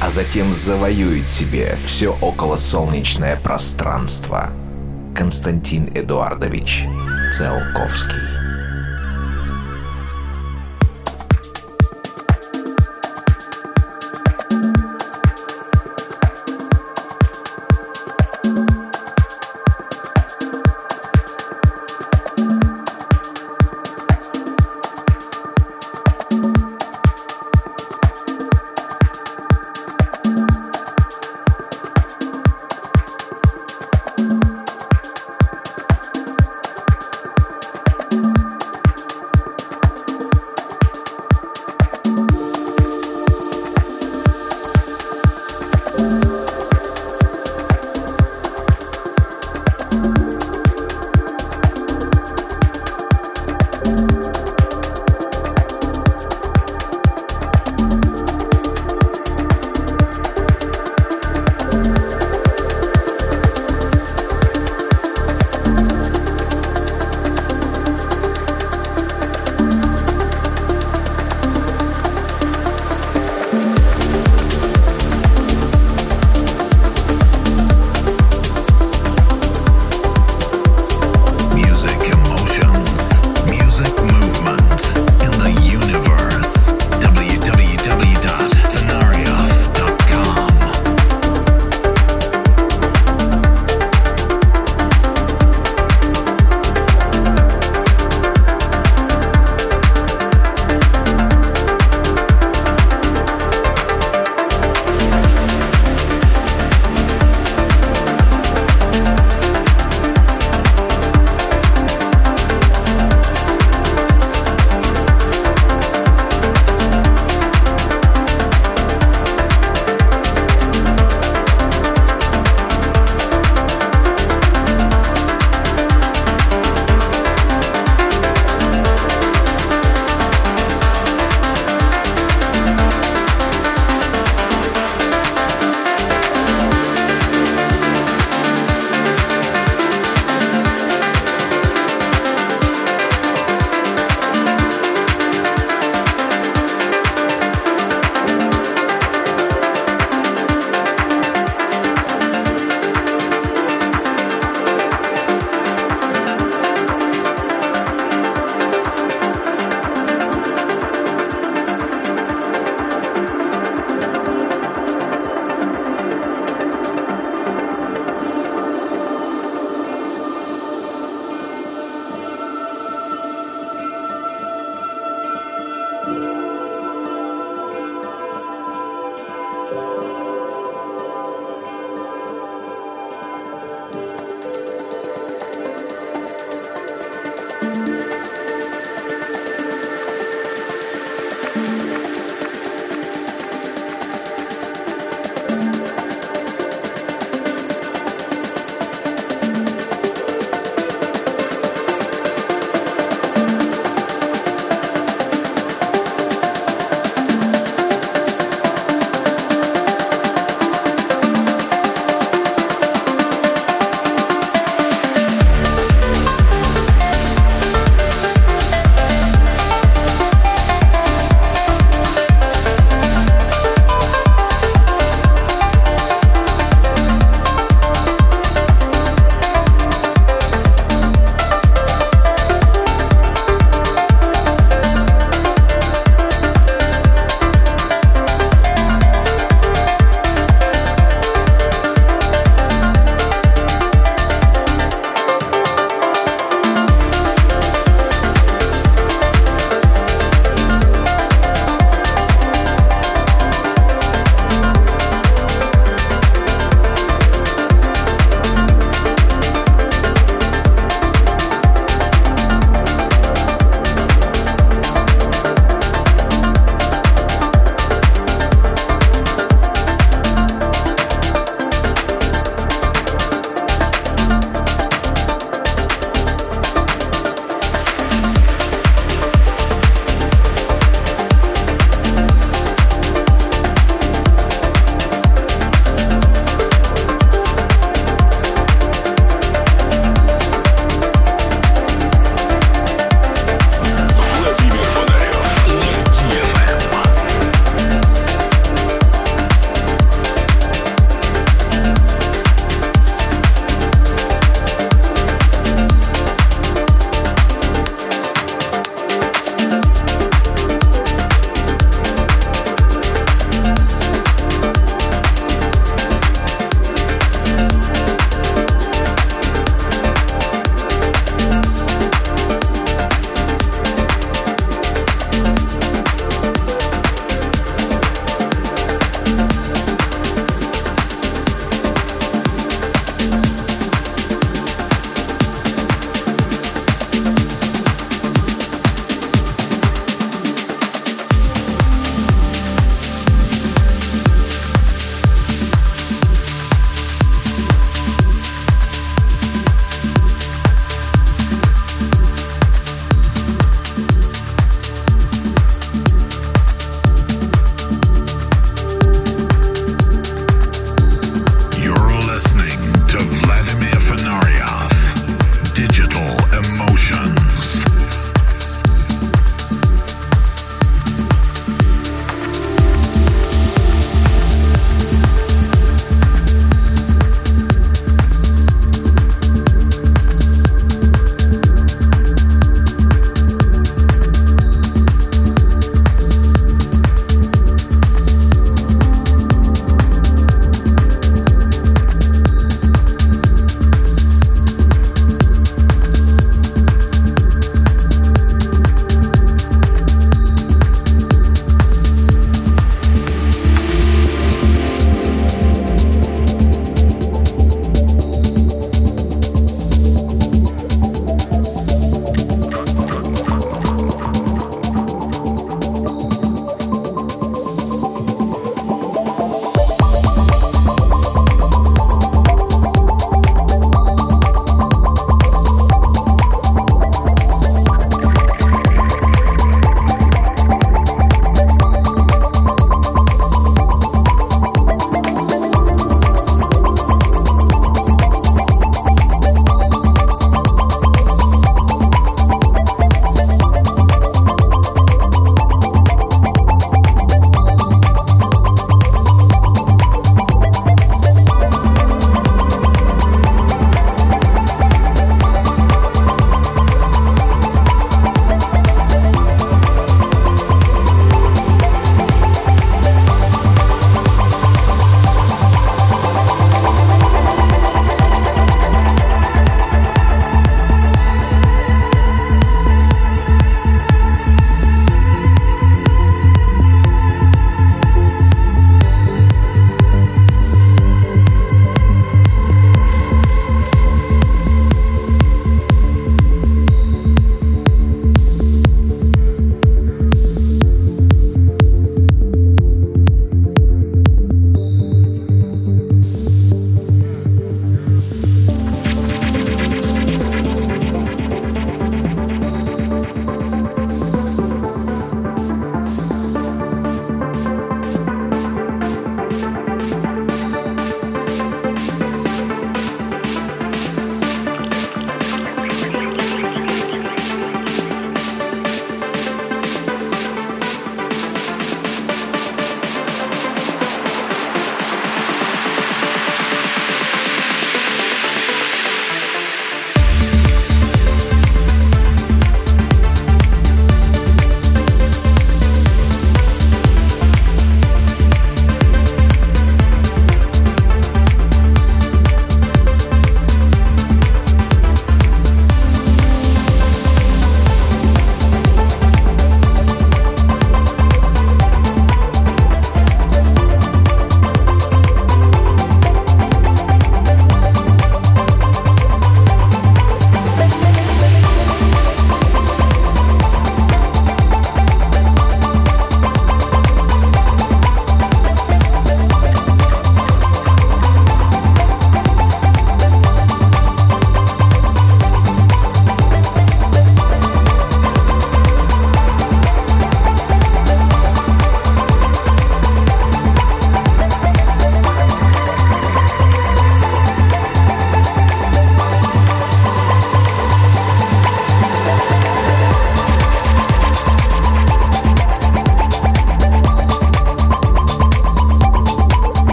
а затем завоюет себе все околосолнечное пространство. Константин Эдуардович Циолковский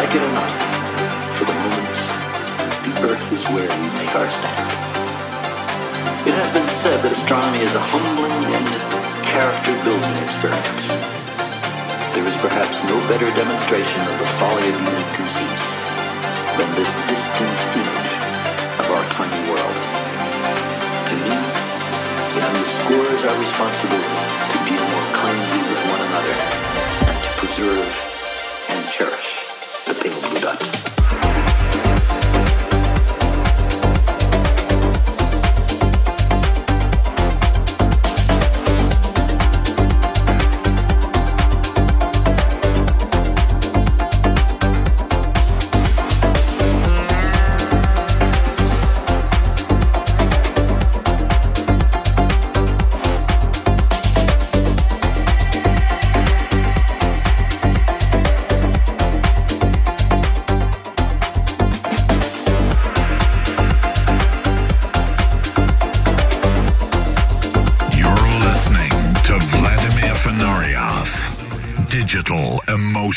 Like it or not, for the moment, the Earth is where we make our stand. It has been said that astronomy is a humbling and character-building experience. There is perhaps no better demonstration of the folly of human conceits than this distant image of our tiny world. To me, it underscores our responsibility to deal more kindly with one another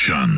Station.